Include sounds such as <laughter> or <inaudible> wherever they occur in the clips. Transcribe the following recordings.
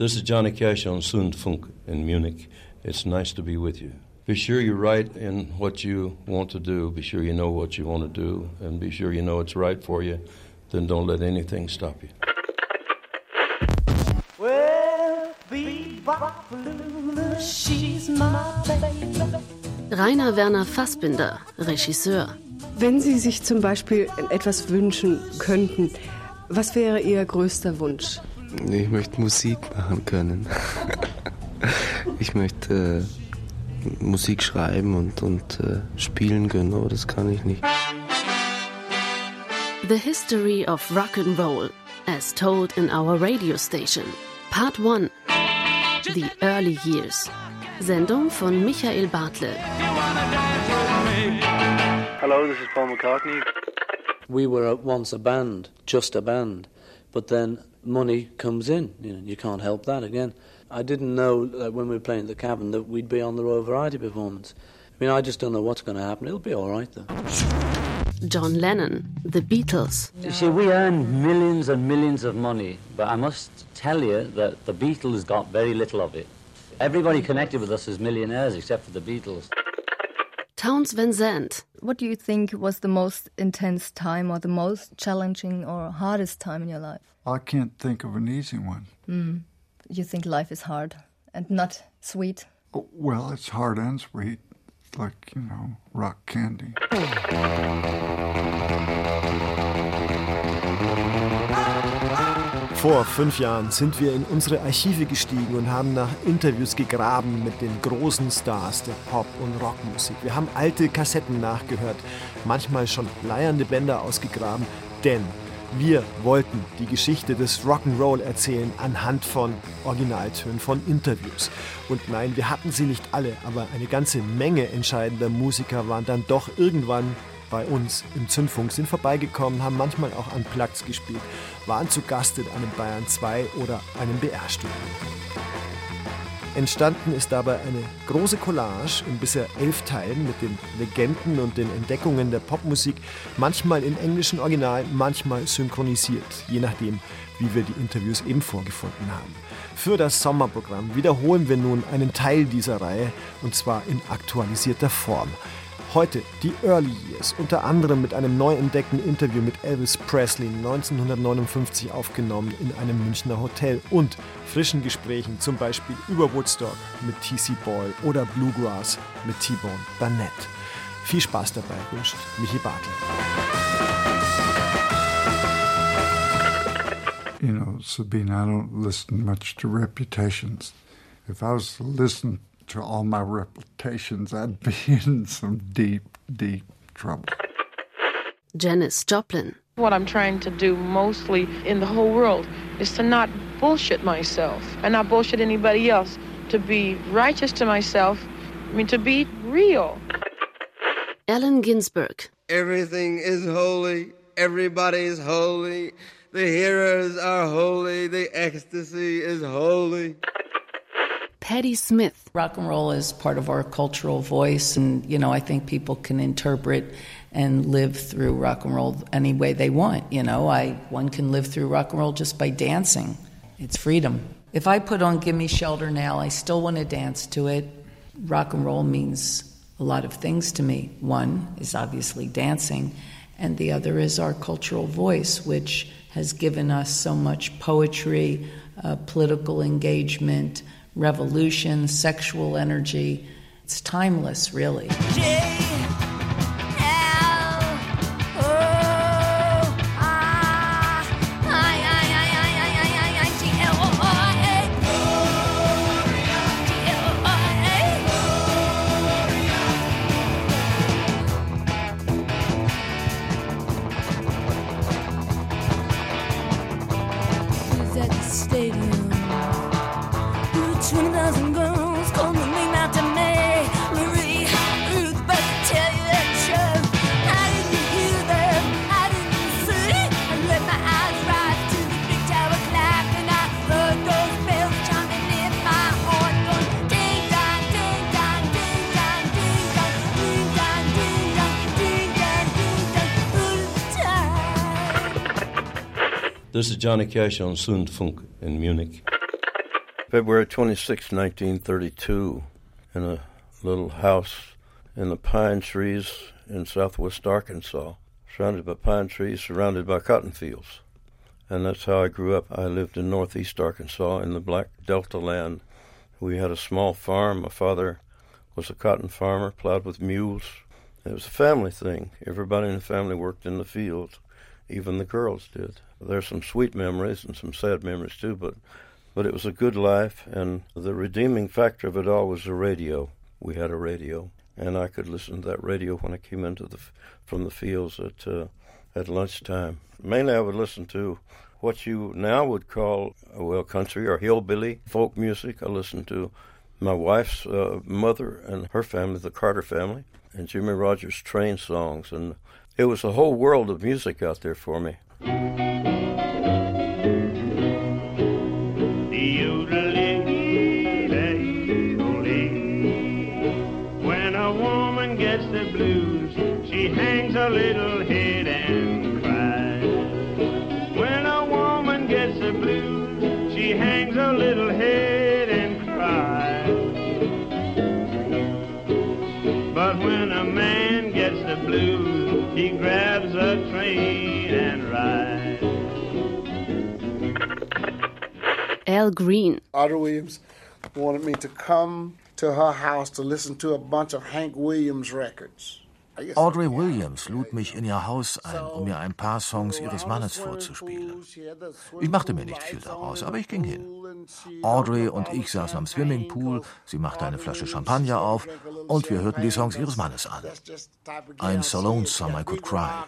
This is Johnny Cash on Zündfunk in Munich. It's nice to be with you. Be sure you're right in what you want to do. Be sure you know what you want to do, and be sure you know it's right for you. Then don't let anything stop you. Well, she's my baby. Rainer Werner Fassbinder, Regisseur. Wenn Sie sich zum Beispiel etwas wünschen könnten, was wäre Ihr größter Wunsch? Ich möchte Musik machen können. <laughs> ich möchte äh, Musik schreiben und, und äh, spielen können, aber das kann ich nicht. The History of Rock and Roll, as told in our radio station. Part 1. The Early Years. Sendung von Michael Bartle. Hello, this is Paul McCartney. We were once a band, just a band, but then money comes in. You know, you can't help that again. I didn't know that when we were playing at the Cavern that we'd be on the Royal Variety performance. I mean, I just don't know what's going to happen. It'll be all right, though. John Lennon, The Beatles. You see, we earned millions and millions of money, but I must tell you that the Beatles got very little of it. Everybody connected with us is millionaires except for the Beatles. Townes van Zandt. What do you think was the most intense time or the most challenging or hardest time in your life? I can't think of an easy one. Mm. You think life is hard and not sweet? Oh, well, it's hard and sweet, like, you know, rock candy. <laughs> Vor fünf Jahren sind wir in unsere Archive gestiegen und haben nach Interviews gegraben mit den großen Stars der Pop- und Rockmusik. Wir haben alte Kassetten nachgehört, manchmal schon leiernde Bänder ausgegraben, denn wir wollten die Geschichte des Rock'n'Roll erzählen anhand von Originaltönen, von Interviews. Und nein, wir hatten sie nicht alle, aber eine ganze Menge entscheidender Musiker waren dann doch irgendwann bei uns im Zündfunk, sind vorbeigekommen, haben manchmal auch an Platz gespielt, waren zu Gast in einem Bayern 2 oder einem BR-Studio. Entstanden ist dabei eine große Collage in bisher elf Teilen mit den Legenden und den Entdeckungen der Popmusik, manchmal im englischen Original, manchmal synchronisiert, je nachdem, wie wir die Interviews eben vorgefunden haben. Für das Sommerprogramm wiederholen wir nun einen Teil dieser Reihe und zwar in aktualisierter Form. Heute die Early Years, unter anderem mit einem neu entdeckten Interview mit Elvis Presley 1959 aufgenommen in einem Münchner Hotel und frischen Gesprächen, zum Beispiel über Woodstock mit T.C. Boyle oder Bluegrass mit T-Bone Burnett. Viel Spaß dabei wünscht Michi Bartel. You know, Sabine, I don't listen much to reputations. If I was to listen to all my reputations, I'd be <laughs> in some deep, deep trouble. Janis Joplin. What I'm trying to do mostly in the whole world is to not bullshit myself and not bullshit anybody else, to be righteous to myself, I mean, to be real. Allen Ginsberg. Everything is holy, everybody's holy, the hearers are holy, the ecstasy is holy. Patti Smith. Rock and roll is part of our cultural voice, and you know, I think people can interpret and live through rock and roll any way they want. You know, I one can live through rock and roll just by dancing. It's freedom. If I put on "Gimme Shelter" now, I still want to dance to it. Rock and roll means a lot of things to me. One is obviously dancing, and the other is our cultural voice, which has given us so much poetry, uh, political engagement revolution, sexual energy. It's timeless, really. This Johnny Cash on Zündfunk in Munich. February 26, 1932, in a little house in the pine trees in southwest Arkansas, surrounded by pine trees, surrounded by cotton fields. And that's how I grew up. I lived in northeast Arkansas in the Black Delta land. We had a small farm. My father was a cotton farmer, plowed with mules. It was a family thing. Everybody in the family worked in the fields, even the girls did. There's some sweet memories and some sad memories too, but but it was a good life, and the redeeming factor of it all was the radio. We had a radio, and I could listen to that radio when I came into the from the fields at uh, at lunchtime. Mainly, I would listen to what you now would call well country or hillbilly folk music. I listened to my wife's uh, mother and her family, the Carter family, and Jimmie Rodgers train songs, and it was a whole world of music out there for me. Al Green. Audrey Williams wanted me to come to her house to listen to a bunch of Hank Williams records. Audrey Williams lud mich in ihr Haus ein, um mir ein paar Songs ihres Mannes vorzuspielen. Ich machte mir nicht viel daraus, aber ich ging hin. Audrey und ich saßen am Swimmingpool, sie machte eine Flasche Champagner auf und wir hörten die Songs ihres Mannes an. Ein So Lonesome I Could Cry.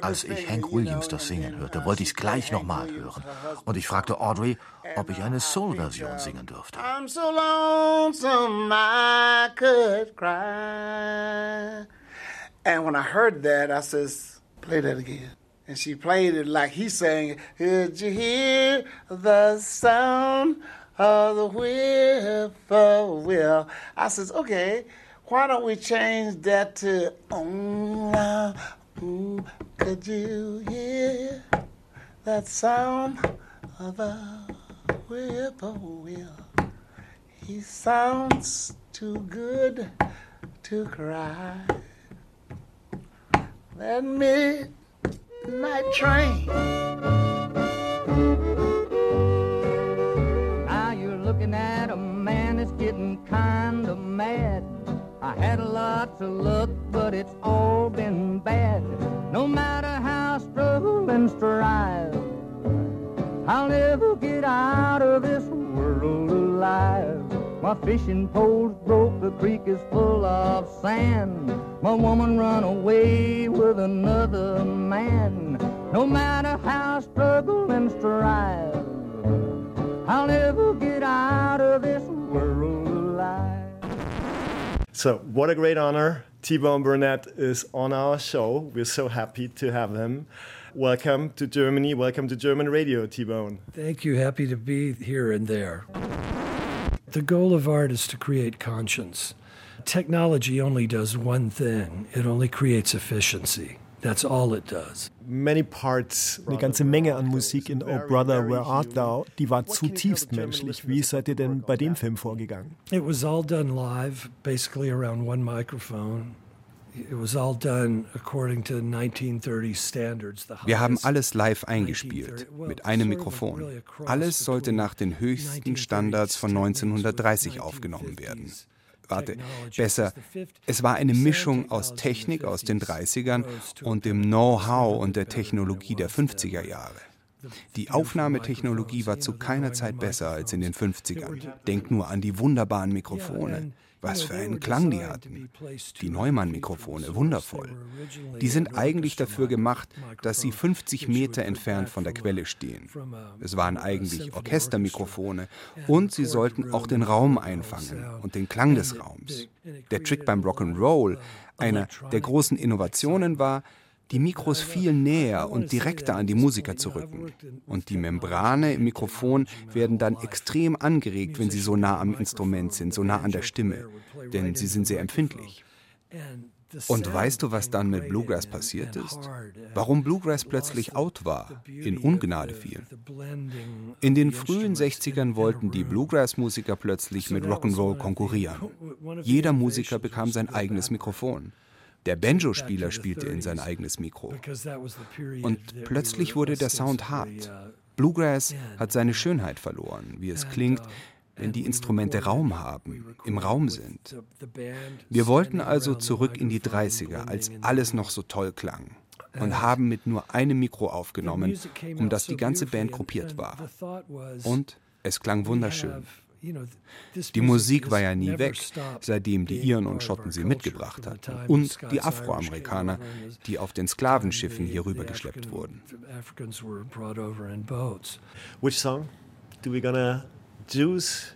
Als ich Hank Williams das singen hörte, wollte ich es gleich nochmal hören. Und ich fragte Audrey, ob ich eine Soul-Version singen dürfte. I'm so lonesome I could cry. And when I heard that, I says, play that again. And she played it like he sang, Did you hear the sound of the whippoorwill? I says, okay, why don't we change that to, Ooh, could you hear that sound of a whippoorwill? He sounds too good to cry. That midnight train. Now you're looking at a man that's getting kind of mad. I had lots of luck, but it's all been bad. No matter how I struggle and strive, I'll never get out of this world alive. My fishing pole's broke, the creek is full of sand. My woman run away with another man. No matter how I struggle and strive, I'll never get out of this world. So, what a great honor. T Bone Burnett is on our show. We're so happy to have him. Welcome to Germany. Welcome to German Radio, T Bone. Thank you. Happy to be here and there. The goal of art is to create conscience. Technology only does one thing it only creates efficiency. That's all it does. Many parts, eine ganze Menge an Musik in Oh Brother, Where Art Thou, die war zutiefst menschlich. Wie seid ihr denn bei dem Film vorgegangen? It was all done live, basically around one microphone. It was all done according to 1930 standards. Wir haben alles live eingespielt, mit einem Mikrofon. Alles sollte nach den höchsten Standards von 1930 aufgenommen werden. Warte, besser, es war eine Mischung aus Technik aus den 30ern und dem Know-how und der Technologie der 50er Jahre. Die Aufnahmetechnologie war zu keiner Zeit besser als in den 50ern. Denk nur an die wunderbaren Mikrofone. Was für einen Klang die hatten. Die Neumann-Mikrofone, wundervoll. Die sind eigentlich dafür gemacht, dass sie 50 Meter entfernt von der Quelle stehen. Es waren eigentlich Orchestermikrofone und sie sollten auch den Raum einfangen und den Klang des Raums. Der Trick beim Rock'n'Roll, einer der großen Innovationen war, die Mikros viel näher und direkter an die Musiker zu rücken. Und die Membrane im Mikrofon werden dann extrem angeregt, wenn sie so nah am Instrument sind, so nah an der Stimme. Denn sie sind sehr empfindlich. Und weißt du, was dann mit Bluegrass passiert ist? Warum Bluegrass plötzlich out war, in Ungnade fiel? In den frühen 60ern wollten die Bluegrass-Musiker plötzlich mit Rock'n'Roll konkurrieren. Jeder Musiker bekam sein eigenes Mikrofon. Der Banjo-Spieler spielte in sein eigenes Mikro. Und plötzlich wurde der Sound hart. Bluegrass hat seine Schönheit verloren, wie es klingt, wenn die Instrumente Raum haben, im Raum sind. Wir wollten also zurück in die 30er, als alles noch so toll klang und haben mit nur einem Mikro aufgenommen, um das die ganze Band gruppiert war. Und es klang wunderschön. Die Musik war ja nie weg, seitdem die Iren und Schotten sie mitgebracht hatten. Und die Afroamerikaner, die auf den Sklavenschiffen hier rübergeschleppt wurden. Which song do we gonna choose?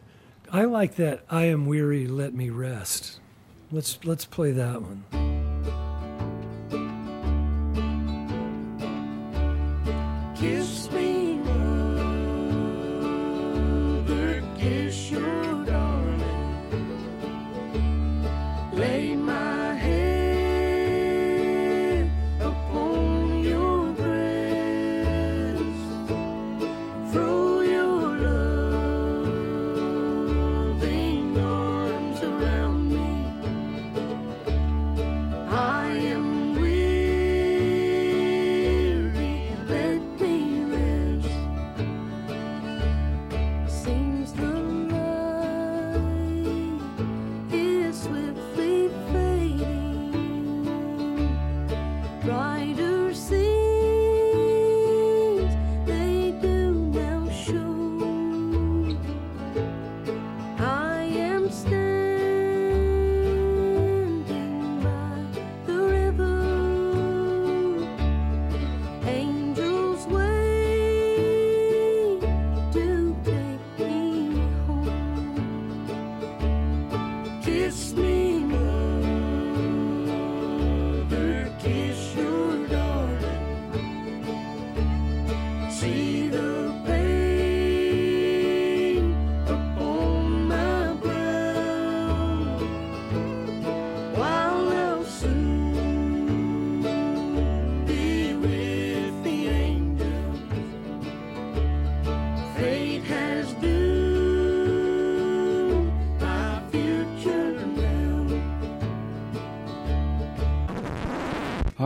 I like that I am weary, let me rest. Let's let's play that one.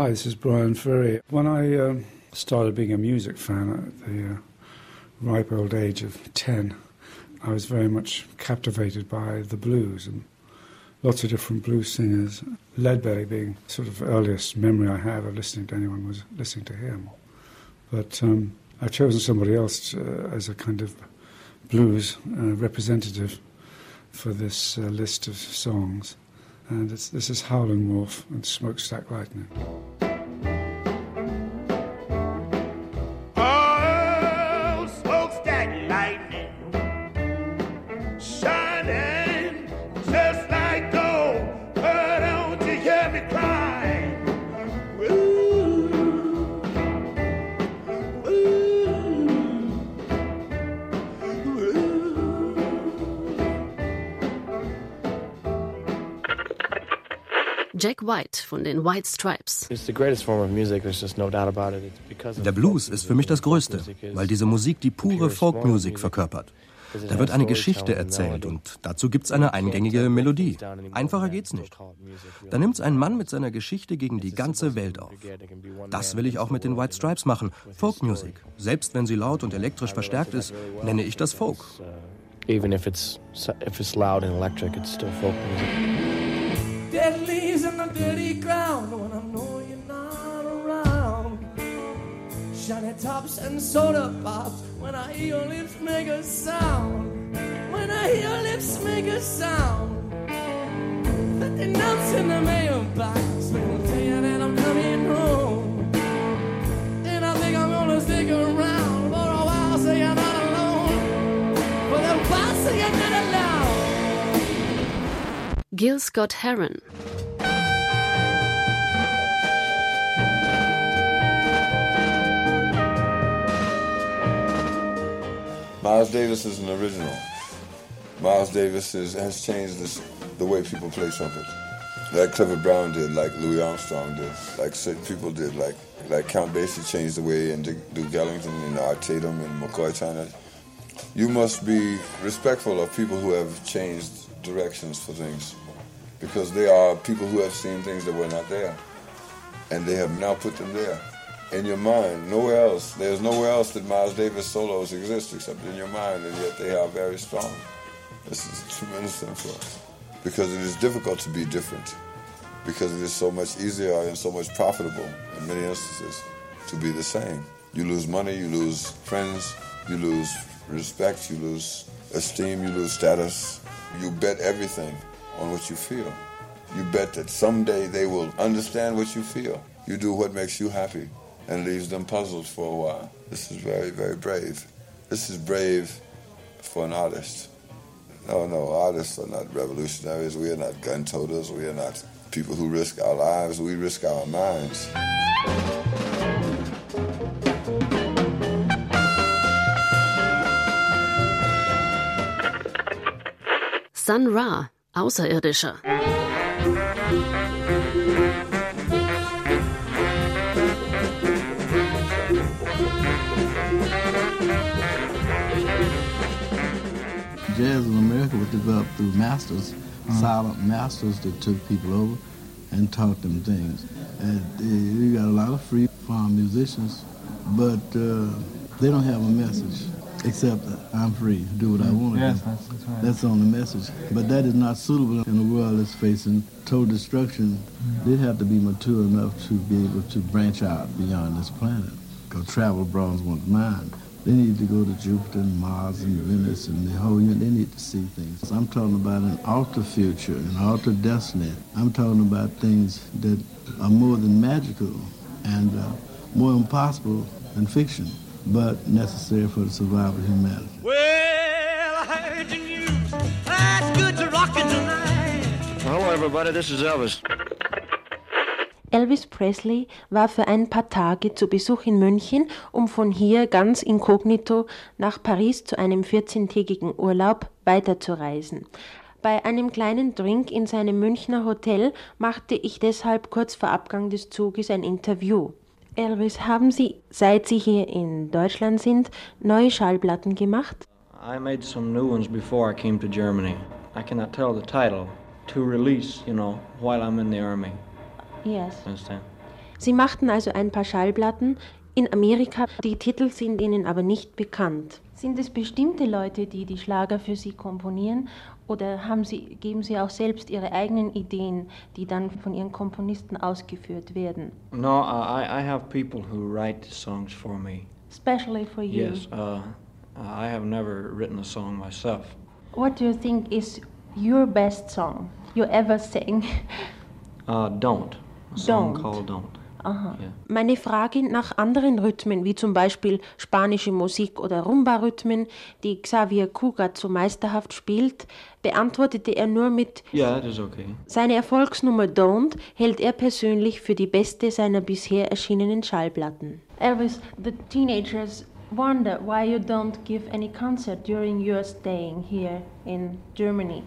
Hi, this is Bryan Ferry. When I um, started being a music fan at the uh, ripe old age of 10, I was very much captivated by the blues and lots of different blues singers. Leadbelly being sort of earliest memory I have of listening to anyone was listening to him. But um, I've chosen somebody else uh, as a kind of blues uh, representative for this uh, list of songs. And this is Howlin' Wolf and Smokestack Lightning. Jack White von den White Stripes. It's the greatest form of music, there's just no doubt about it. It's because of Der Blues ist für mich das Größte, weil diese Musik die pure Folkmusik verkörpert. Da wird eine Geschichte erzählt und dazu gibt's eine eingängige Melodie. Einfacher geht's nicht. Da nimmt's ein Mann mit seiner Geschichte gegen die ganze Welt auf. Das will ich auch mit den White Stripes machen. Folkmusik. Selbst wenn sie laut und elektrisch verstärkt ist, nenne ich das Folk. Even if it's if it's loud and electric, it's still folk music. Dead the dirty ground when I know you're not around. Shiny tops and soda pops when I hear your lips make a sound. When I hear your lips make a sound. The nuts in the mailbox I'm coming home. And I think I'm gonna stick around for a while so you're not alone. For while so you're not alone. Gil Scott Heron. Miles Davis is an original. Miles Davis is, has changed this, the way people play trumpet. like Clifford Brown did, like Louis Armstrong did, like certain people did, like like Count Basie changed the way and Duke Ellington and Art Tatum and McCoy Tyner. You must be respectful of people who have changed directions for things because they are people who have seen things that were not there and they have now put them there in your mind. Nowhere else. There's nowhere else that Miles Davis solos exist except in your mind, and yet they are very strong. This is tremendous us because it is difficult to be different because it is so much easier and so much profitable in many instances to be the same. You lose money, you lose friends, you lose respect, you lose esteem, you lose status. You bet everything on what you feel. You bet that someday they will understand what you feel. You do what makes you happy and leaves them puzzled for a while. This is very, very brave. This is brave for an artist. No, no, artists are not revolutionaries. We are not gun toters. We are not people who risk our lives. We risk our minds. Sun Ra, Außerirdischer. Jazz in America was developed through masters, uh-huh. silent masters that took people over and taught them things. And uh, you got a lot of free farm musicians, but uh, they don't have a message except I'm free, do what I Mm-hmm. want to Yes, do. that's, that's right. That's on the message. But that is not suitable in a world that's facing total destruction. Mm-hmm. They'd have to be mature enough to be able to branch out beyond this planet. Go travel bronze one's mind. They need to go to Jupiter and Mars and Venus and the whole unit. They need to see things. I'm talking about an alter future, an alter destiny. I'm talking about things that are more than magical and uh, more impossible than fiction, but necessary for the survival of humanity. Well, I heard the news. That's good to rockin' tonight. Hello, everybody. This is Elvis. Elvis Presley war für ein paar Tage zu Besuch in München, um von hier ganz inkognito nach Paris zu einem 14-tägigen Urlaub weiterzureisen. Bei einem kleinen Drink in seinem Münchner Hotel machte ich deshalb kurz vor Abgang des Zuges ein Interview. Elvis, haben Sie, seit Sie hier in Deutschland sind, neue Schallplatten gemacht? I made some new ones before I came to Germany. I cannot tell the title. To release, you know, while I'm in the army. Yes. Understand? Sie machten also ein paar Schallplatten in Amerika, die Titel sind Ihnen aber nicht bekannt. Sind es bestimmte Leute, die die Schlager für Sie komponieren oder haben Sie, geben Sie auch selbst Ihre eigenen Ideen, die dann von Ihren Komponisten ausgeführt werden? No, I, I have people who write songs for me. Especially for you. Yes, uh, I have never written a song myself. What do you think is your best song you ever sang? Uh, don't. Song Don't. called Don't. Aha. Meine Frage nach anderen Rhythmen, wie zum Beispiel spanische Musik oder Rumba-Rhythmen, die Xavier Cugat so meisterhaft spielt, beantwortete er nur mit Yeah, that is okay. Seine Erfolgsnummer Don't hält er persönlich für die beste seiner bisher erschienenen Schallplatten. Elvis, the teenagers wonder why you don't give any concert during your staying here in Germany.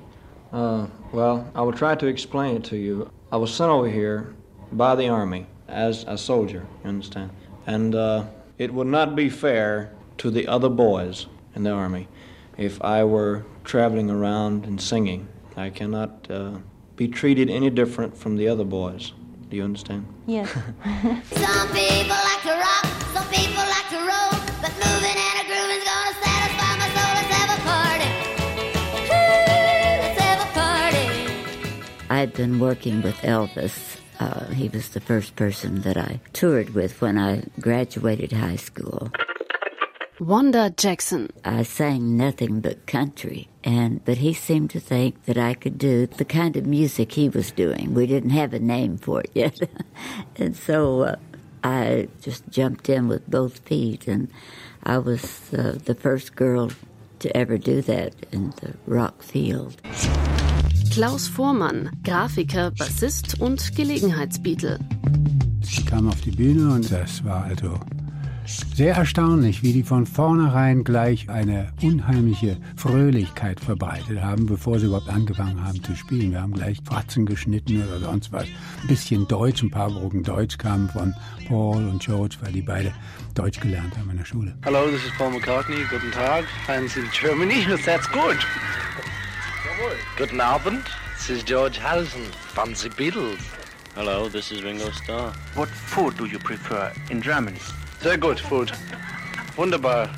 Uh, well, I will try to explain it to you. I was sent over here by the Army as a soldier, you understand? And uh, it would not be fair to the other boys in the Army if I were traveling around and singing. I cannot uh, be treated any different from the other boys. Do you understand? Yes. <laughs> Some people like to rock, some people like to roll, but moving and a grooving's gonna satisfy my soul. Let's have a party. Woo, let's have a party. I'd been working with Elvis. Uh, he was the first person that I toured with when I graduated high school. Wanda Jackson. I sang nothing but country, and but he seemed to think that I could do the kind of music he was doing. We didn't have a name for it yet, <laughs> and so uh, I just jumped in with both feet, and I was uh, the first girl to ever do that in the rock field. Klaus Vormann, Grafiker, Bassist und Gelegenheitsbeatle. Ich kam auf die Bühne und das war also Sehr erstaunlich, wie die von vornherein gleich eine unheimliche Fröhlichkeit verbreitet haben, bevor sie überhaupt angefangen haben zu spielen. Wir haben gleich Fratzen geschnitten oder sonst was. Ein bisschen Deutsch, ein paar Brocken Deutsch kamen von Paul und George, weil die beide Deutsch gelernt haben in der Schule. Hello, this is Paul McCartney. Guten Tag. Fans in Germany. That's good. Guten Abend. This is George Harrison. Fancy Beatles. Hello, this is Ringo Starr. What food do you prefer in Germany? Sehr gut, Food. Wunderbar.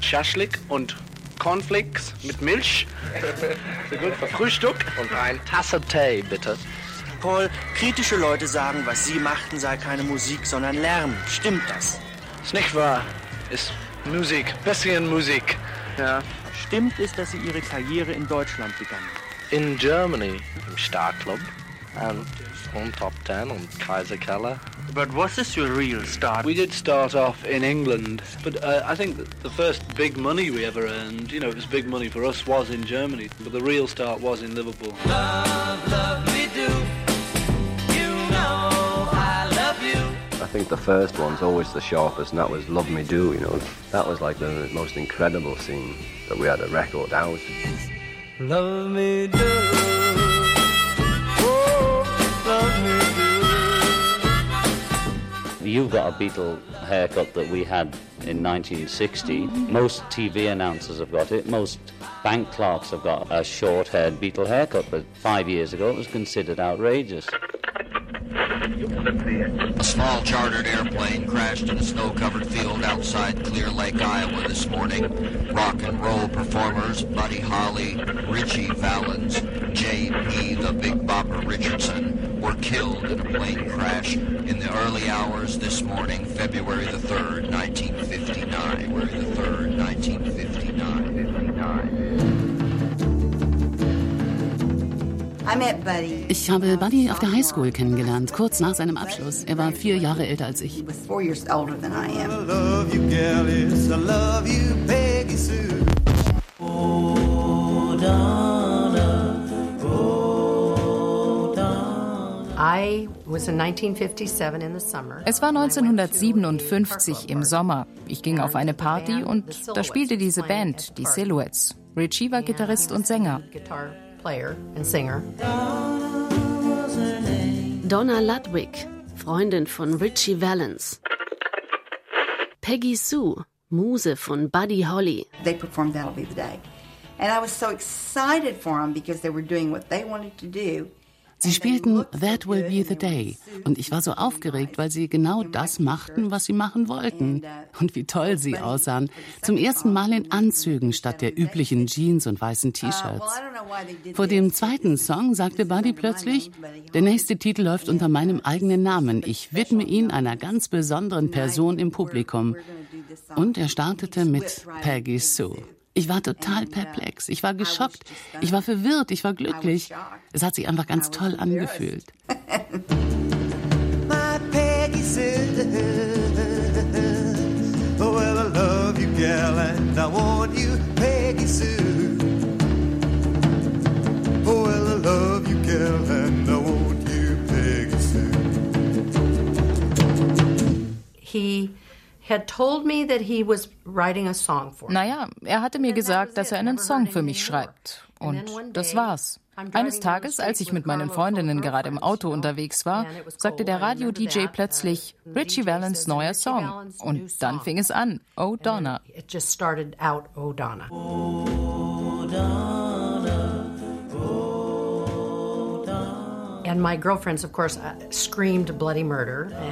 Schaschlik und Cornflakes mit Milch. Sehr gut für Frühstück. Und ein Tasse Tee, bitte. Paul, kritische Leute sagen, was Sie machten, sei keine Musik, sondern Lärm. Stimmt das? Ist nicht wahr. Ist Musik. Bisschen Musik. Ja. Stimmt es, dass Sie Ihre Karriere in Deutschland begannen? In Germany, im Star Club. And on Top Ten und Kaiser Keller. But was this your real start? We did start off in England, but uh, I think the first big money we ever earned, you know, it was big money for us, was in Germany. But the real start was in Liverpool. Love, love me think the first one's always the sharpest, and that was Love Me Do, you know. That was like the most incredible scene that we had a record out. Love me do. Oh, love me do. You've got a Beatle haircut that we had in 1960. Most TV announcers have got it. Most bank clerks have got a short-haired beetle haircut, but five years ago it was considered outrageous. A small chartered airplane crashed in a snow-covered field outside Clear Lake, Iowa this morning. Rock and roll performers Buddy Holly, Richie Valens, J.P. the Big Bopper Richardson were killed in a plane crash in the early hours this morning, February the 3rd, 1959. February the 3rd, 1959. 59. Ich habe Buddy auf der Highschool kennengelernt, kurz nach seinem Abschluss. Er war vier Jahre älter als ich. I love you, gal, yes, I love you, Peggy Sue. Es war 1957 im Sommer. Ich ging auf eine Party und da spielte diese Band, die Silhouettes. Richie war Gitarrist und Sänger. Guitar player and singer. Donna Ludwig, Freundin von Richie Valens. Peggy Sue, Muse von Buddy Holly. They performed That'll Be the Day. And I was so excited for them because they were doing what they wanted to do. Sie spielten That Will Be the Day und ich war so aufgeregt, weil sie genau das machten, was sie machen wollten. Und wie toll sie aussahen. Zum ersten Mal in Anzügen statt der üblichen Jeans und weißen T-Shirts. Vor dem zweiten Song sagte Buddy plötzlich, der nächste Titel läuft unter meinem eigenen Namen. Ich widme ihn einer ganz besonderen Person im Publikum. Und er startete mit Peggy Sue. Ich war total perplex, ich war geschockt, ich war verwirrt, ich war glücklich. Es hat sich einfach ganz toll angefühlt. <laughs> He had told me that he was writing a song for me. Naja, er hatte mir gesagt, dass er einen Song für mich schreibt. Und das war's. Eines Tages, als ich mit meinen Freundinnen gerade im Auto unterwegs war, sagte der Radio-DJ plötzlich Richie Valens neuer Song. Und dann fing es an, Oh Donna. It just started out, Oh Donna.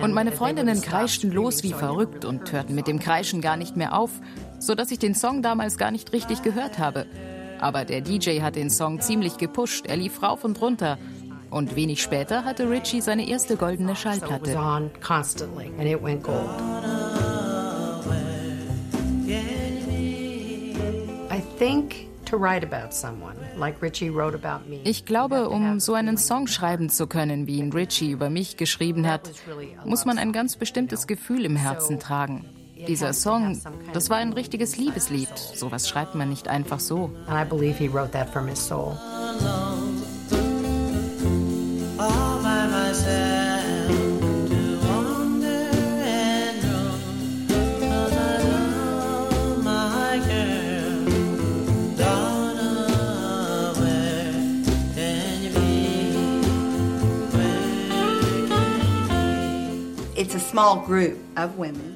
Und meine Freundinnen kreischten los wie verrückt und hörten mit dem Kreischen gar nicht mehr auf, sodass ich den Song damals gar nicht richtig gehört habe. Aber der DJ hat den Song ziemlich gepusht, er lief rauf und runter. Und wenig später hatte Richie seine erste goldene So Schallplatte. on constantly, and it went gold. I think to write about someone, like Richie wrote about me. Ich glaube, um so einen Song schreiben zu können, wie ihn Richie über mich geschrieben hat, muss man ein ganz bestimmtes Gefühl im Herzen tragen. Dieser Song, das war ein richtiges Liebeslied. Sowas schreibt man nicht einfach so. And I believe he wrote that from his soul. All by myself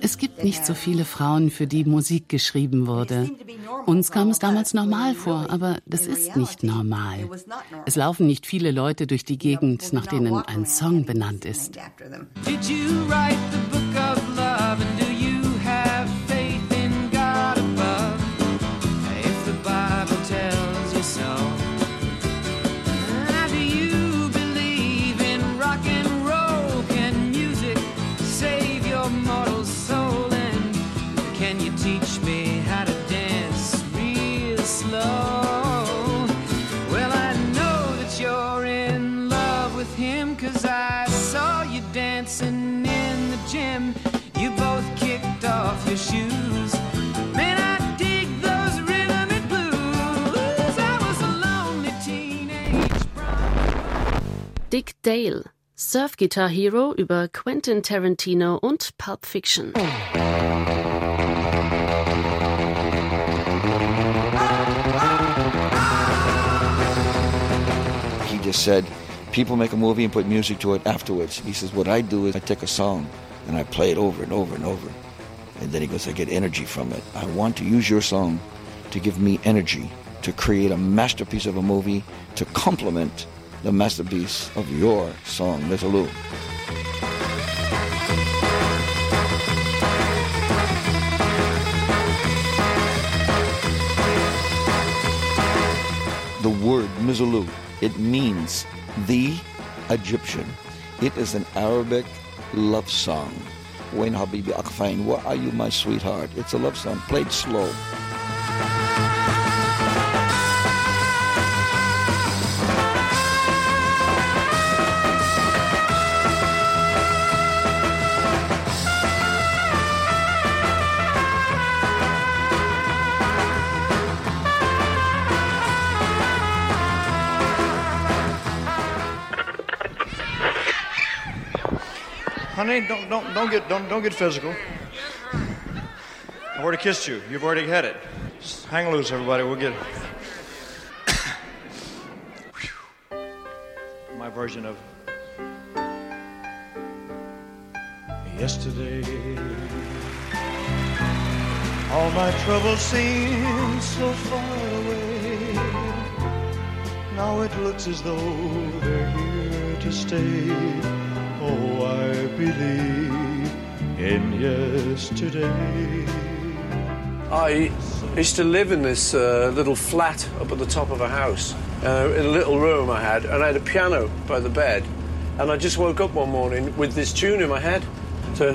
Es gibt nicht so viele Frauen, für die Musik geschrieben wurde. Uns kam es damals normal vor, aber das ist nicht normal. Es laufen nicht viele Leute durch die Gegend, nach denen ein Song benannt ist. Did you write the book Dale, Surf-Guitar Hero über Quentin Tarantino und Pulp Fiction. He just said, people make a movie and put music to it afterwards. He says, what I do is I take a song and I play it over and over and over. And then he goes, I get energy from it. I want to use your song to give me energy, to create a masterpiece of a movie, to complement the masterpiece of your song, Misirlou. The word Misirlou, it means the Egyptian. It is an Arabic love song. When Habibi Akfain, where are you, my sweetheart? It's a love song played slow. Honey, don't don't don't get don't don't get physical. I've already kissed you. You've already had it. Just hang loose, everybody. We'll get it. <coughs> my version of yesterday. All my troubles seem so far away. Now it looks as though they're here to stay. Oh, I believe in yesterday. I used to live in this uh, little flat up at the top of a house, uh, in a little room I had, and I had a piano by the bed. And I just woke up one morning with this tune in my head. So I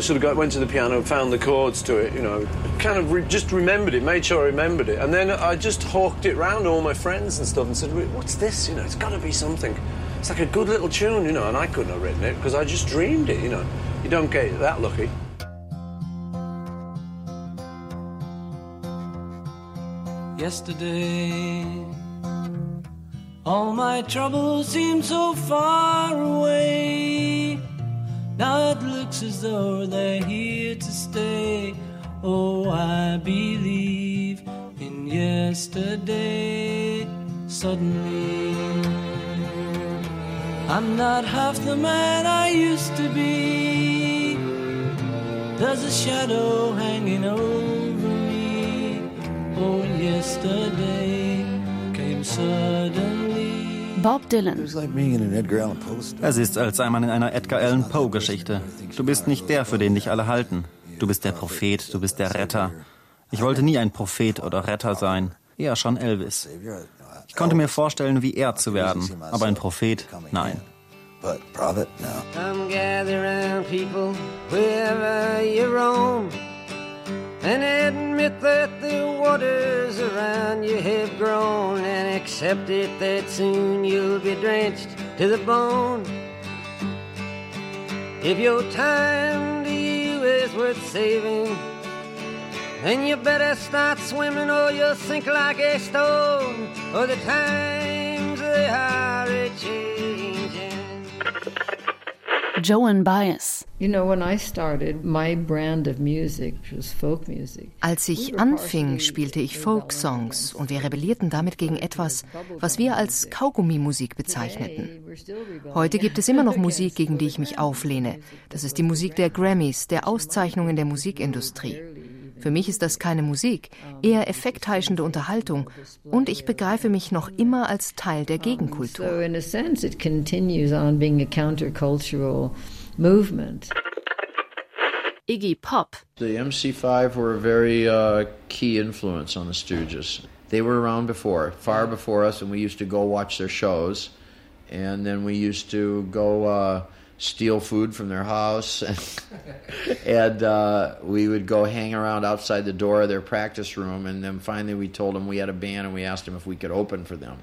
sort of got, went to the piano, and found the chords to it, you know, kind of re- just remembered it, made sure I remembered it. And then I just hawked it round all my friends and stuff and said, what's this? You know, it's got to be something. It's like a good little tune, you know, and I couldn't have written it because I just dreamed it, you know. You don't get that lucky. yesterday. All my troubles seem so far away. Now it looks as though they're here to stay. Oh, I believe in yesterday. Suddenly, I'm not half the man I used to be. There's a shadow hanging over me. Oh, yesterday came suddenly. Bob Dylan. Es ist, als sei man in einer Edgar Allan Poe-Geschichte. Du bist nicht der, für den dich alle halten. Du bist der Prophet, du bist der Retter. Ich wollte nie ein Prophet oder Retter sein. Eher schon Elvis. Ich konnte mir vorstellen, wie er zu werden. Aber ein Prophet, nein. But prophet, no. Come gather round, people, wherever you roam, and admit that the waters around you have grown, and accept it that soon you'll be drenched to the bone. If your time to you is worth saving, then you better start swimming or you'll sink like a stone, or the times they are a changing. Joan Baez. You know, when I started, my brand of music was folk music. Als ich anfing, spielte ich Folksongs und wir rebellierten damit gegen etwas, was wir als Kaugummimusik bezeichneten. Heute gibt es immer noch <laughs> Musik, gegen die ich mich auflehne. Das ist die Musik der Grammys, der Auszeichnungen der Musikindustrie. Für mich ist das keine Musik, eher effektheischende Unterhaltung und ich begreife mich noch immer als Teil der Gegenkultur. So in a sense, it continues on being a countercultural movement. Iggy Pop. The MC5 were a very uh, key influence on the Stooges. They were around before, far before us, and we used to go watch their shows. And then we used to go uh, steal food from their house. <laughs> and uh, we would go hang around outside the door of their practice room. And then finally we told them we had a band and we asked them if we could open for them.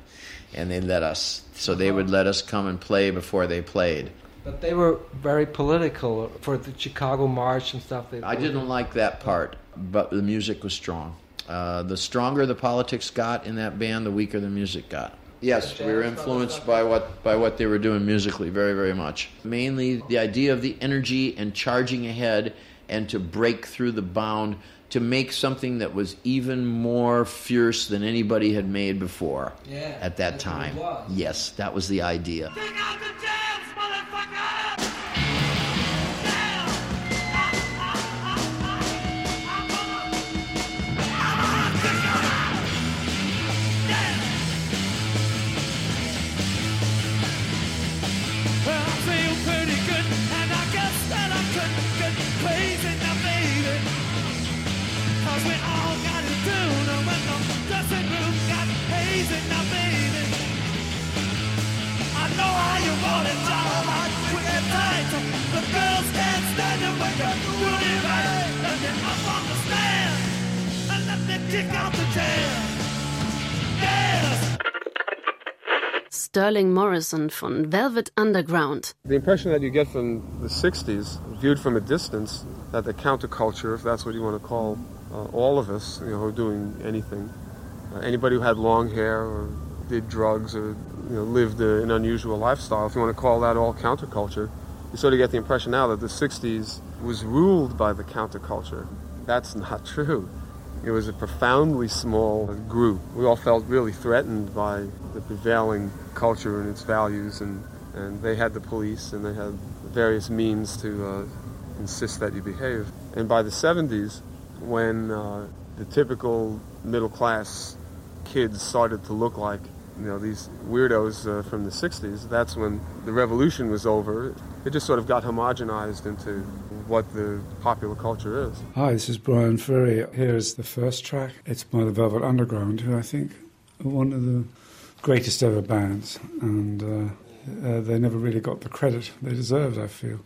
And they let us. So they would let us come and play before they played. But they were very political for the Chicago March and stuff. They I didn't like that part, but the music was strong. Uh, the stronger the politics got in that band, the weaker the music got. Yes, we were influenced by what by what they were doing musically very very much. Mainly the idea of the energy and charging ahead and to break through the bound to make something that was even more fierce than anybody had made before Yeah, at that time. Yes, that was the idea. Sterling Morrison von Velvet Underground. The impression that you get from the 60s, viewed from a distance, that the counterculture, if that's what you want to call uh, all of us, you know, who are doing anything, uh, anybody who had long hair or did drugs or you know, lived a, an unusual lifestyle, if you want to call that all counterculture, you sort of get the impression now that the 60s was ruled by the counterculture. That's not <laughs> true. It was a profoundly small group. We all felt really threatened by the prevailing culture and its values, and, and they had the police and they had various means to uh, insist that you behave. And by the 70s, when uh, the typical middle class kids started to look like you know these weirdos uh, from the 60s, that's when the revolution was over. It just sort of got homogenized into what the popular culture is. Hi, this is Brian Ferry. Here's the first track. It's by the Velvet Underground, who I think are one of the greatest ever bands, and uh, uh, they never really got the credit they deserved, I feel.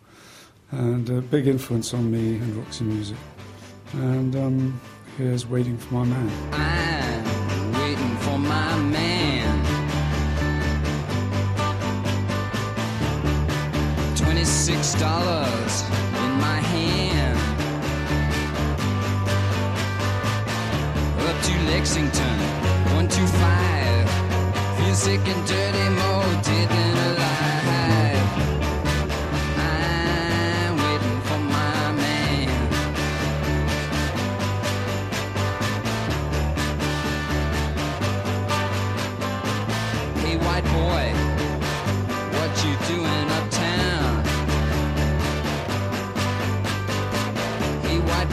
And a big influence on me and Roxy Music. And um, here's Waiting for My Man. I'm waiting for my man. Dollars in my hand. Up to Lexington, one two five. Feel sick and dirty, more dead than alive. I'm waiting for my man. Hey, white boy, what you doing uptown?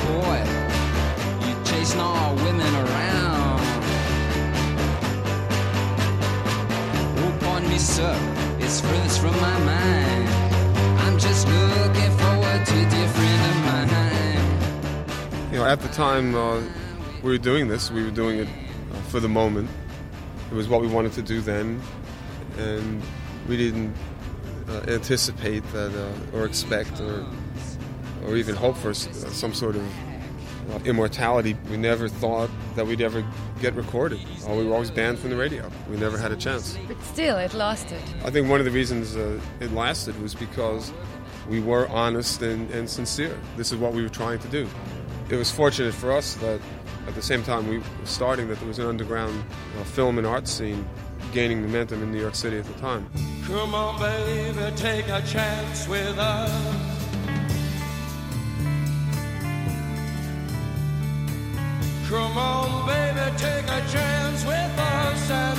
Boy, You're chasing all women around. Oh, pardon me, sir, it's furthest from my mind. I'm just looking forward to a dear friend of mine. You know, at the time uh, we were doing this, we were doing it uh, for the moment. It was what we wanted to do then, and we didn't uh, anticipate that uh, or expect or or even hope for uh, some sort of uh, immortality. We never thought that we'd ever get recorded. Uh, we were always banned from the radio. We never had a chance. But still, it lasted. I think one of the reasons uh, it lasted was because we were honest and, and sincere. This is what we were trying to do. It was fortunate for us that at the same time we were starting that there was an underground uh, film and art scene gaining momentum in New York City at the time. Come on, baby, take a chance with us. Come on, baby, take a chance with us and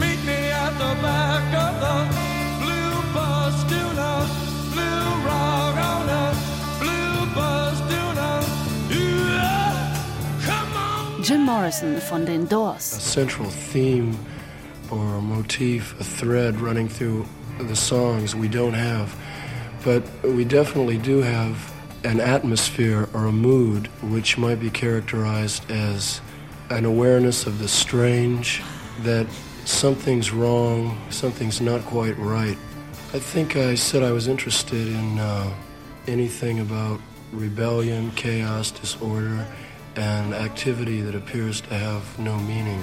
meet me at the back of the blue bus tuna, blue rock on a blue bus tuna. Yeah, come on. Jim Morrison von den a central theme or a motif, a thread running through the songs we don't have. But we definitely do have an atmosphere or a mood which might be characterized as an awareness of the strange, that something's wrong, something's not quite right. I think I said I was interested in uh, anything about rebellion, chaos, disorder, and activity that appears to have no meaning.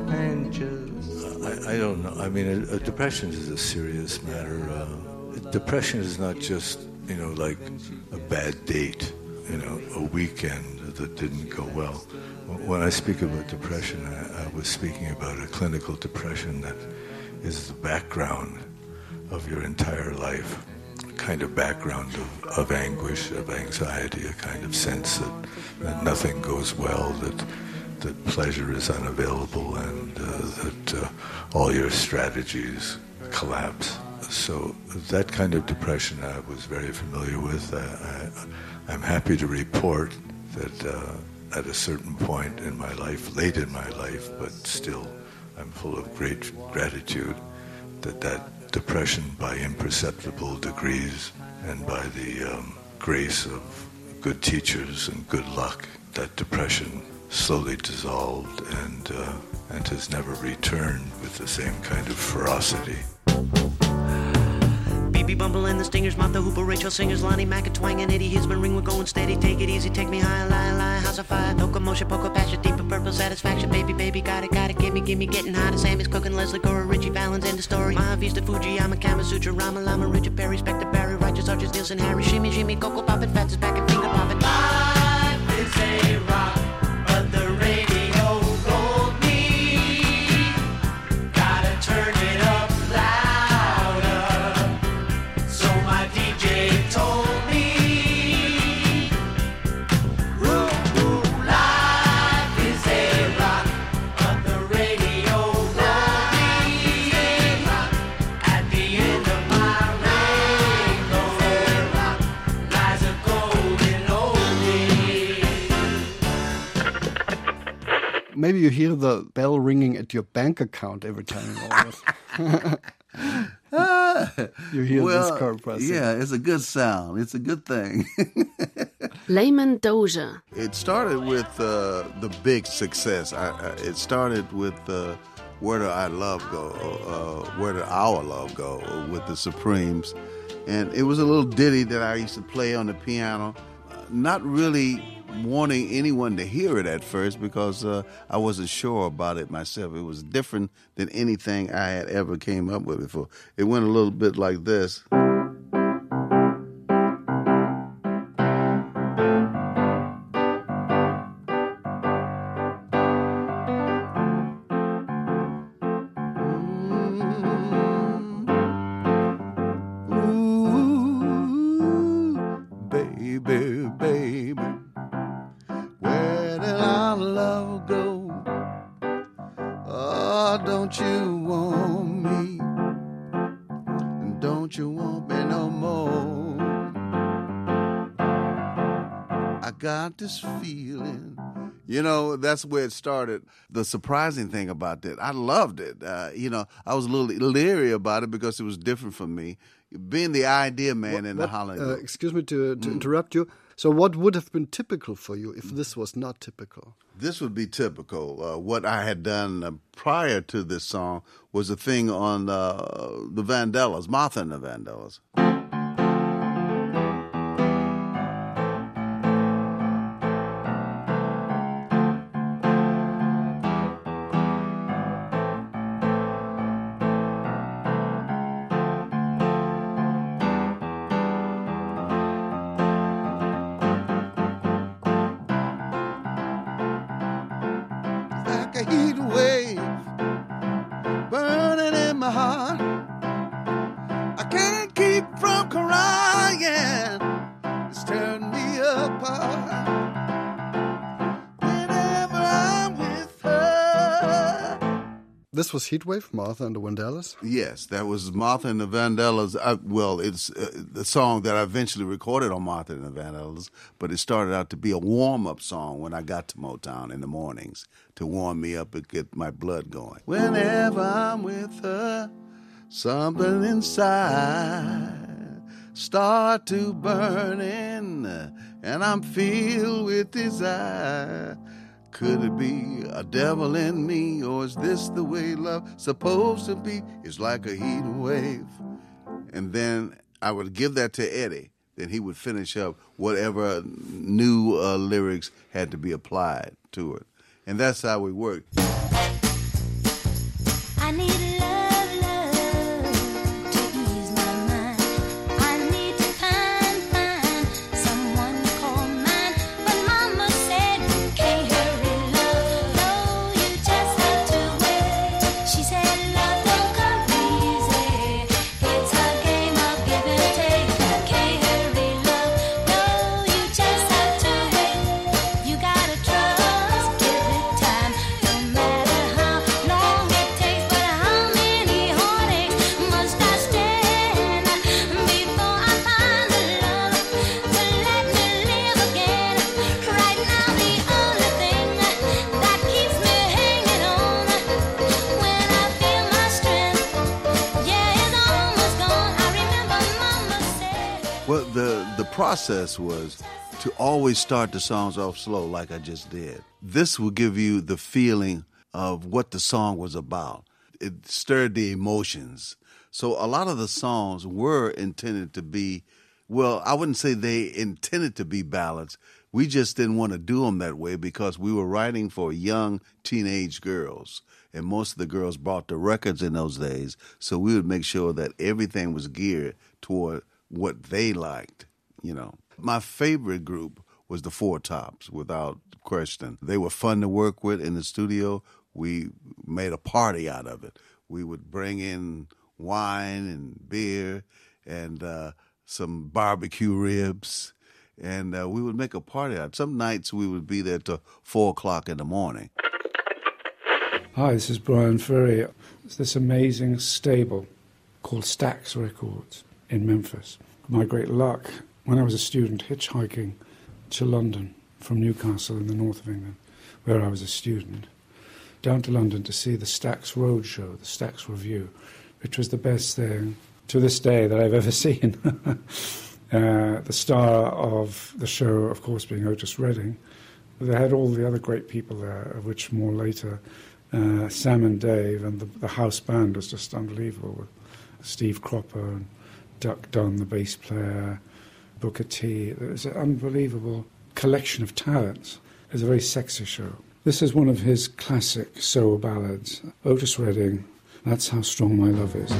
Don't know. I mean, a, a depression is a serious matter. Uh, depression is not just, you know, like a bad date, you know, a weekend that didn't go well. When I speak about depression, I, I was speaking about a clinical depression that is the background of your entire life, a kind of background of, of anguish, of anxiety, a kind of sense that, that nothing goes well, that that pleasure is unavailable, and uh, that uh, all your strategies collapse. So that kind of depression I was very familiar with. I, I'm happy to report that uh, at a certain point in my life, late in my life, but still, I'm full of great gratitude that that depression, by imperceptible degrees, and by the um, grace of good teachers and good luck, that depression slowly dissolved and uh, and has never returned with the same kind of ferocity. BB Bumble and the Stingers, Martha Hooper, Rachel Singers, Lonnie Mack, Twang and Eddie Hisman, ring, we're going steady, take it easy, take me high, lie, lie, house of fire, locomotion, poker, passion, deep purple satisfaction, baby, baby, got it, got it, gimme, gimme, getting hotter, Sammy's cooking, Leslie Cora, Richie Valens, end the story, Mahavista, Fuji, I'm a Kama Sutra, Rama Lama, Richard Perry, Spectre Barry, Righteous Arches, Nielsen, Harry, Shimmy, Shimmy, Coco Poppin', Fats is back and finger poppin'. Maybe you hear the bell ringing at your bank account every time you almost. <laughs> you hear well, this chord pressing. Yeah, it's a good sound. It's a good thing. <laughs> Layman Doja. it started with uh, the big success. I, I, it started with uh, Where Did I Love Go? Uh, Where Did Our Love Go? with the Supremes. And it was a little ditty that I used to play on the piano. Uh, Not really wanting anyone to hear it at first because uh, I wasn't sure about it myself. It was different than anything I had ever came up with before. It went a little bit like this. That's where it started. The surprising thing about that, I loved it. Uh, you know, I was a little leery about it because it was different from me. Being the idea man in the What- Holland. uh, excuse me to, to Mm. interrupt you. So, what would have been typical for you if this was not typical? This would be typical. Uh, what I had done uh, prior to this song was a thing on uh, the Vandellas, Martha and the Vandellas. This was Heatwave, Martha and the Vandellas. Yes, that was Martha and the Vandellas. Uh, well, it's uh, the song that I eventually recorded on Martha and the Vandellas, but it started out to be a warm up song when I got to Motown in the mornings to warm me up and get my blood going. Whenever I'm with her, something inside start to burning, and I'm filled with desire. Could it be a devil in me, or is this the way love supposed to be? It's like a heat wave. And then I would give that to Eddie. Then he would finish up whatever new uh, lyrics had to be applied to it. And that's how we worked. Was to always start the songs off slow, like I just did. This will give you the feeling of what the song was about. It stirred the emotions. So a lot of the songs were intended to be, well, I wouldn't say they intended to be ballads. We just didn't want to do them that way because we were writing for young teenage girls. And most of the girls bought the records in those days. So we would make sure that everything was geared toward what they liked, you know. My favorite group was the Four Tops, without question. They were fun to work with in the studio. We made a party out of it. We would bring in wine and beer and uh, some barbecue ribs, and uh, we would make a party out. Some nights we would be there till four o'clock in the morning. Hi, this is Brian Ferry. It's this amazing stable called Stax Records in Memphis. My great luck, when I was a student hitchhiking to London from Newcastle in the north of England, where I was a student, down to London to see the Stax Roadshow, the Stax Review, which was the best thing to this day that I've <laughs> ever seen. uh, the star of the show, of course, being Otis Redding. They had all the other great people there, of which more later. Uh, Sam and Dave, and the, the house band was just unbelievable with Steve Cropper and Duck Dunn, the bass player, Booker T. It was an unbelievable collection of talents. It was a very sexy show. This is one of his classic soul ballads, Otis Redding, That's How Strong My Love Is.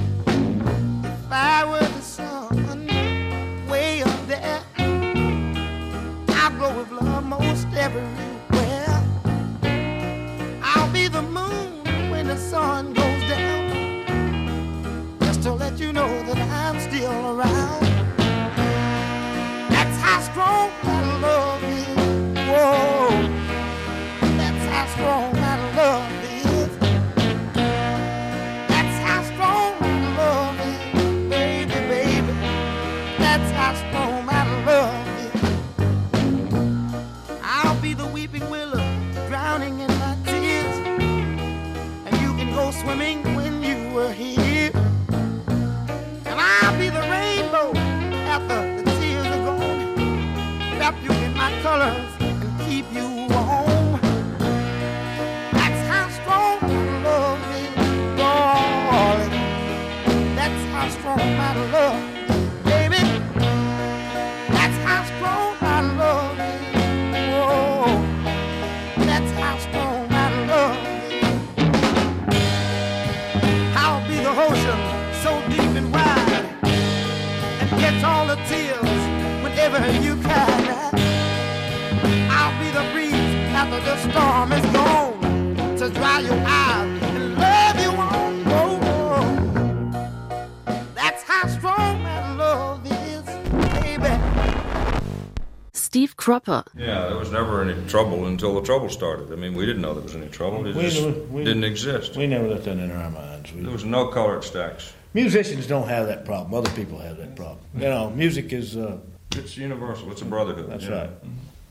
Steve Cropper. Yeah, there was never any trouble until the trouble started. I mean, we didn't know there was any trouble. It We just never- we- didn't exist. We never let that enter our minds. We, There was no colored stacks. musicians don't have that problem. Other people have that problem. You know, music is. Uh, It's universal. It's a brotherhood. That's you know. right.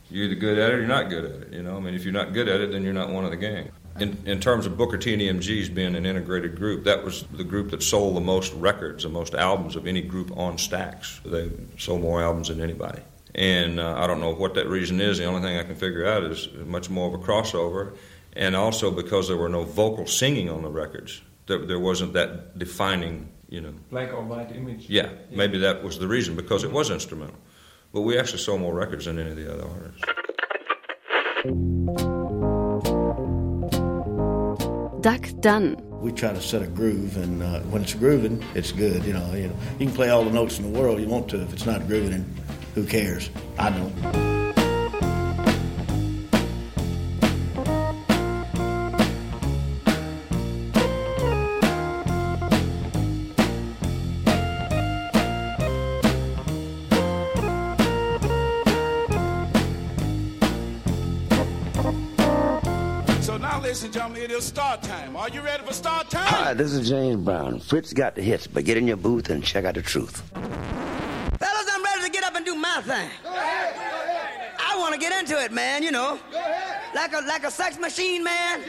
You're either good at it or you're not good at it. You know, I mean, if you're not good at it, then you're not one of the gang. In, in terms of Booker T and EMG's being an integrated group, that was the group that sold the most records, the most albums of any group on Stax. They sold more albums than anybody. And uh, I don't know what that reason is. The only thing I can figure out is much more of a crossover. And also because there were no vocal singing on the records, there, there wasn't that defining, you know, Black or white image. yeah, maybe that was the reason because it was instrumental. But we actually sold more records than any of the other artists. Duck Dunn. we try to set a groove, and uh, when it's grooving, it's good. You know, you know, you can play all the notes in the world you want to. If it's not grooving, then who cares? I don't. So now, ladies and gentlemen, it is start time. Are you ready for start time? Hi, this is James Brown. Fritz got the hits, but get in your booth and check out the truth. Thing. I want to get into it, man, you know. Like a like a sex machine, man.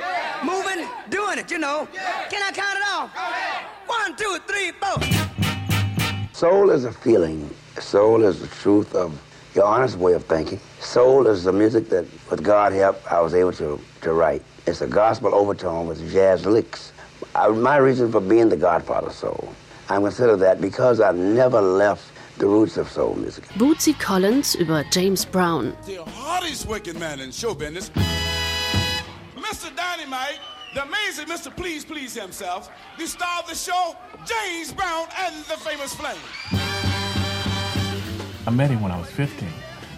Moving, doing it, you know. Can I count it off? One, two, three, four. Soul is a feeling. Soul is the truth of your honest way of thinking. Soul is the music that, with God help, I was able to, to write. It's a gospel overtone with jazz licks. I, my reason for being the godfather of soul, I consider that because I've never left the roots of soul music. Bootsy Collins über James Brown. The hardest working man in show business. Mr. Dynamite, the amazing Mr. Please Please himself, the star of the show, James Brown and the famous Flame. I met him when I was 15.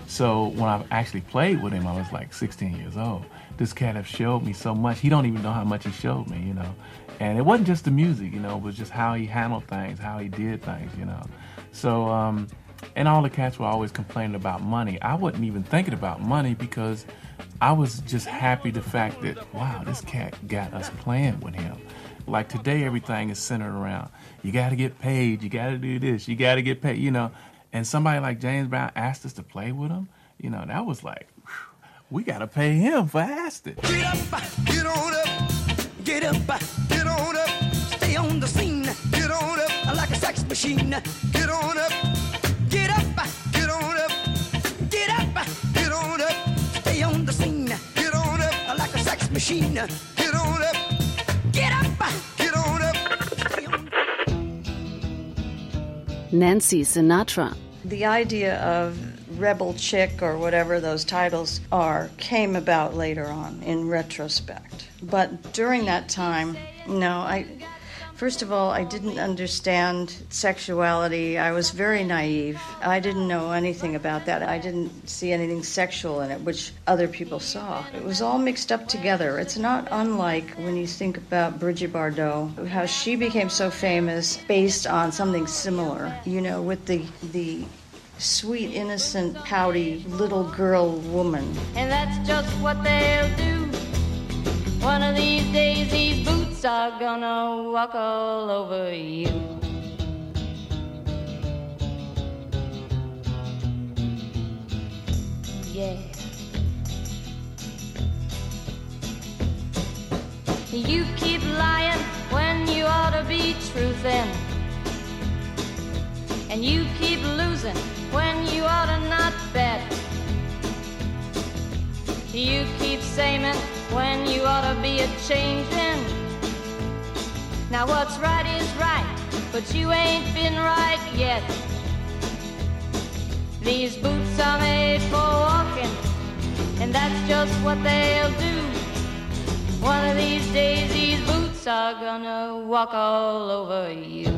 So when I actually played with him, I was like 16 years old. This cat have showed me so much. He don't even know how much he showed me, you know. And it wasn't just the music, you know, it was just how he handled things, how he did things, you know. So, um, and all the cats were always complaining about money. I wasn't even thinking about money because I was just happy the fact that, wow, this cat got us playing with him. Like today, everything is centered around you got to get paid, you got to do this, you got to get paid, you know. And somebody like James Brown asked us to play with him, you know, that was like, whew, we got to pay him for asking. Get up, get on up, get up, get on up, stay on the scene, machine, get on up, get up, get on up, get up, get on up, stay on the scene, get on up. Like a sex machine, get on up, get up, get on up. Nancy Sinatra. The idea of rebel chick or whatever those titles are came about later on in retrospect. But during that time, no, I first of all, I didn't understand sexuality. I was very naive. I didn't know anything about that. I didn't see anything sexual in it, which other people saw. It was all mixed up together. It's not unlike when you think about Brigitte Bardot, how she became so famous based on something similar, you know, with the the sweet, innocent, pouty little girl woman. And that's just what they'll do. One of these days, these boots are gonna walk all over you. Yeah. You keep lying when you ought to be truthing. And you keep losing when you ought to not bet. You keep saying when you ought to be a changing. Now what's right is right, but you ain't been right yet. These boots are made for walking, and that's just what they'll do. One of these days, these boots are gonna walk all over you.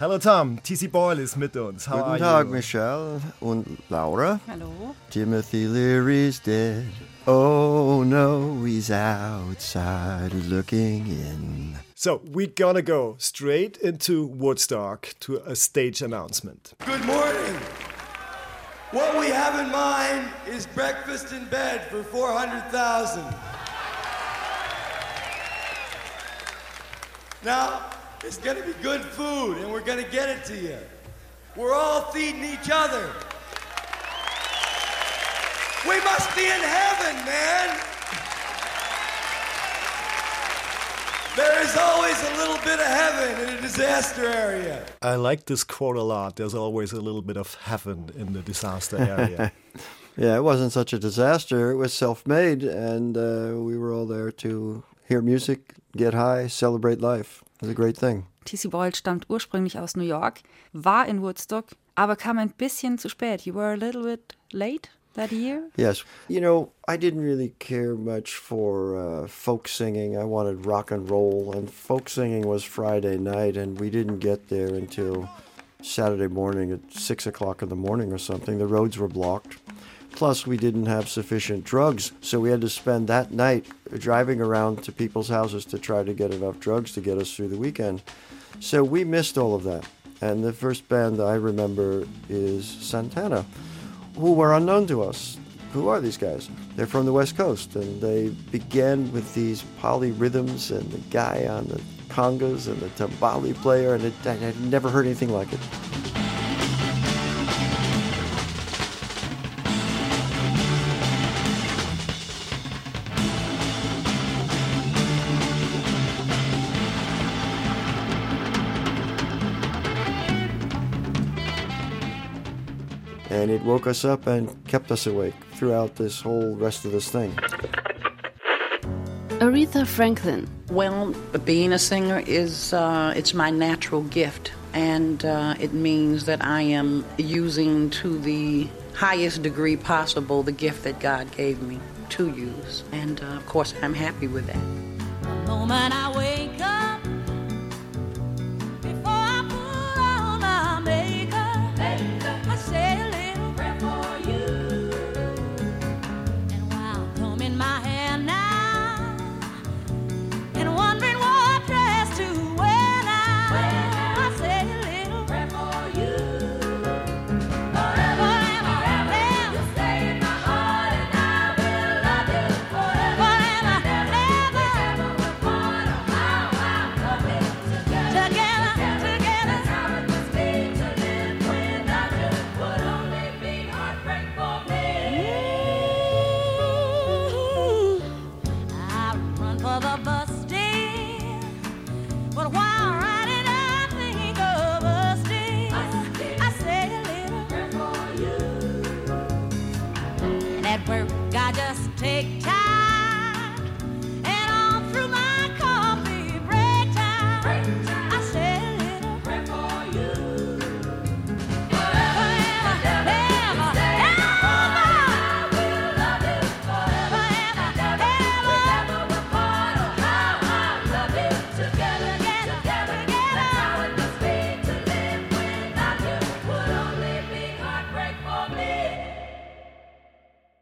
Hello Tom, TC Boyle ist mit uns. How Guten are Tag, you? Michelle und Laura. Hallo. Timothy Leary's dead. Oh no, he's outside looking in. So we're gonna go straight into Woodstock to a stage announcement. Good morning. What we have in mind is breakfast in bed for 400,000. Now, it's going to be good food, and we're going to get it to you. We're all feeding each other. We must be in heaven, man. There is always a little bit of heaven in a disaster area. I like this quote a lot. There's always a little bit of heaven in the disaster area. <laughs> yeah, it wasn't such a disaster. It was self made, and uh, we were all there to hear music, get high, celebrate life. It was a great thing. TC Boyle stammt ursprünglich aus New York, war in Woodstock, aber kam ein bisschen zu spät. You were a little bit late that year? Yes. You know, I didn't really care much for uh, folk singing. I wanted rock and roll, and folk singing was Friday night, and we didn't get there until Saturday morning at 6 o'clock in the morning or something. The roads were blocked. Plus, we didn't have sufficient drugs, so we had to spend that night driving around to people's houses to try to get enough drugs to get us through the weekend. So we missed all of that. And the first band I remember is Santana, who were unknown to us. Who are these guys? They're from the West Coast, and they began with these polyrhythms and the guy on the congas and the tambali player, and it, I had never heard anything like it. And it woke us up and kept us awake throughout this whole rest of this thing. Aretha Franklin. Well, being a singer is uh, it's my natural gift, and uh, it means that I am using to the highest degree possible the gift that God gave me to use, and uh, of course I'm happy with that.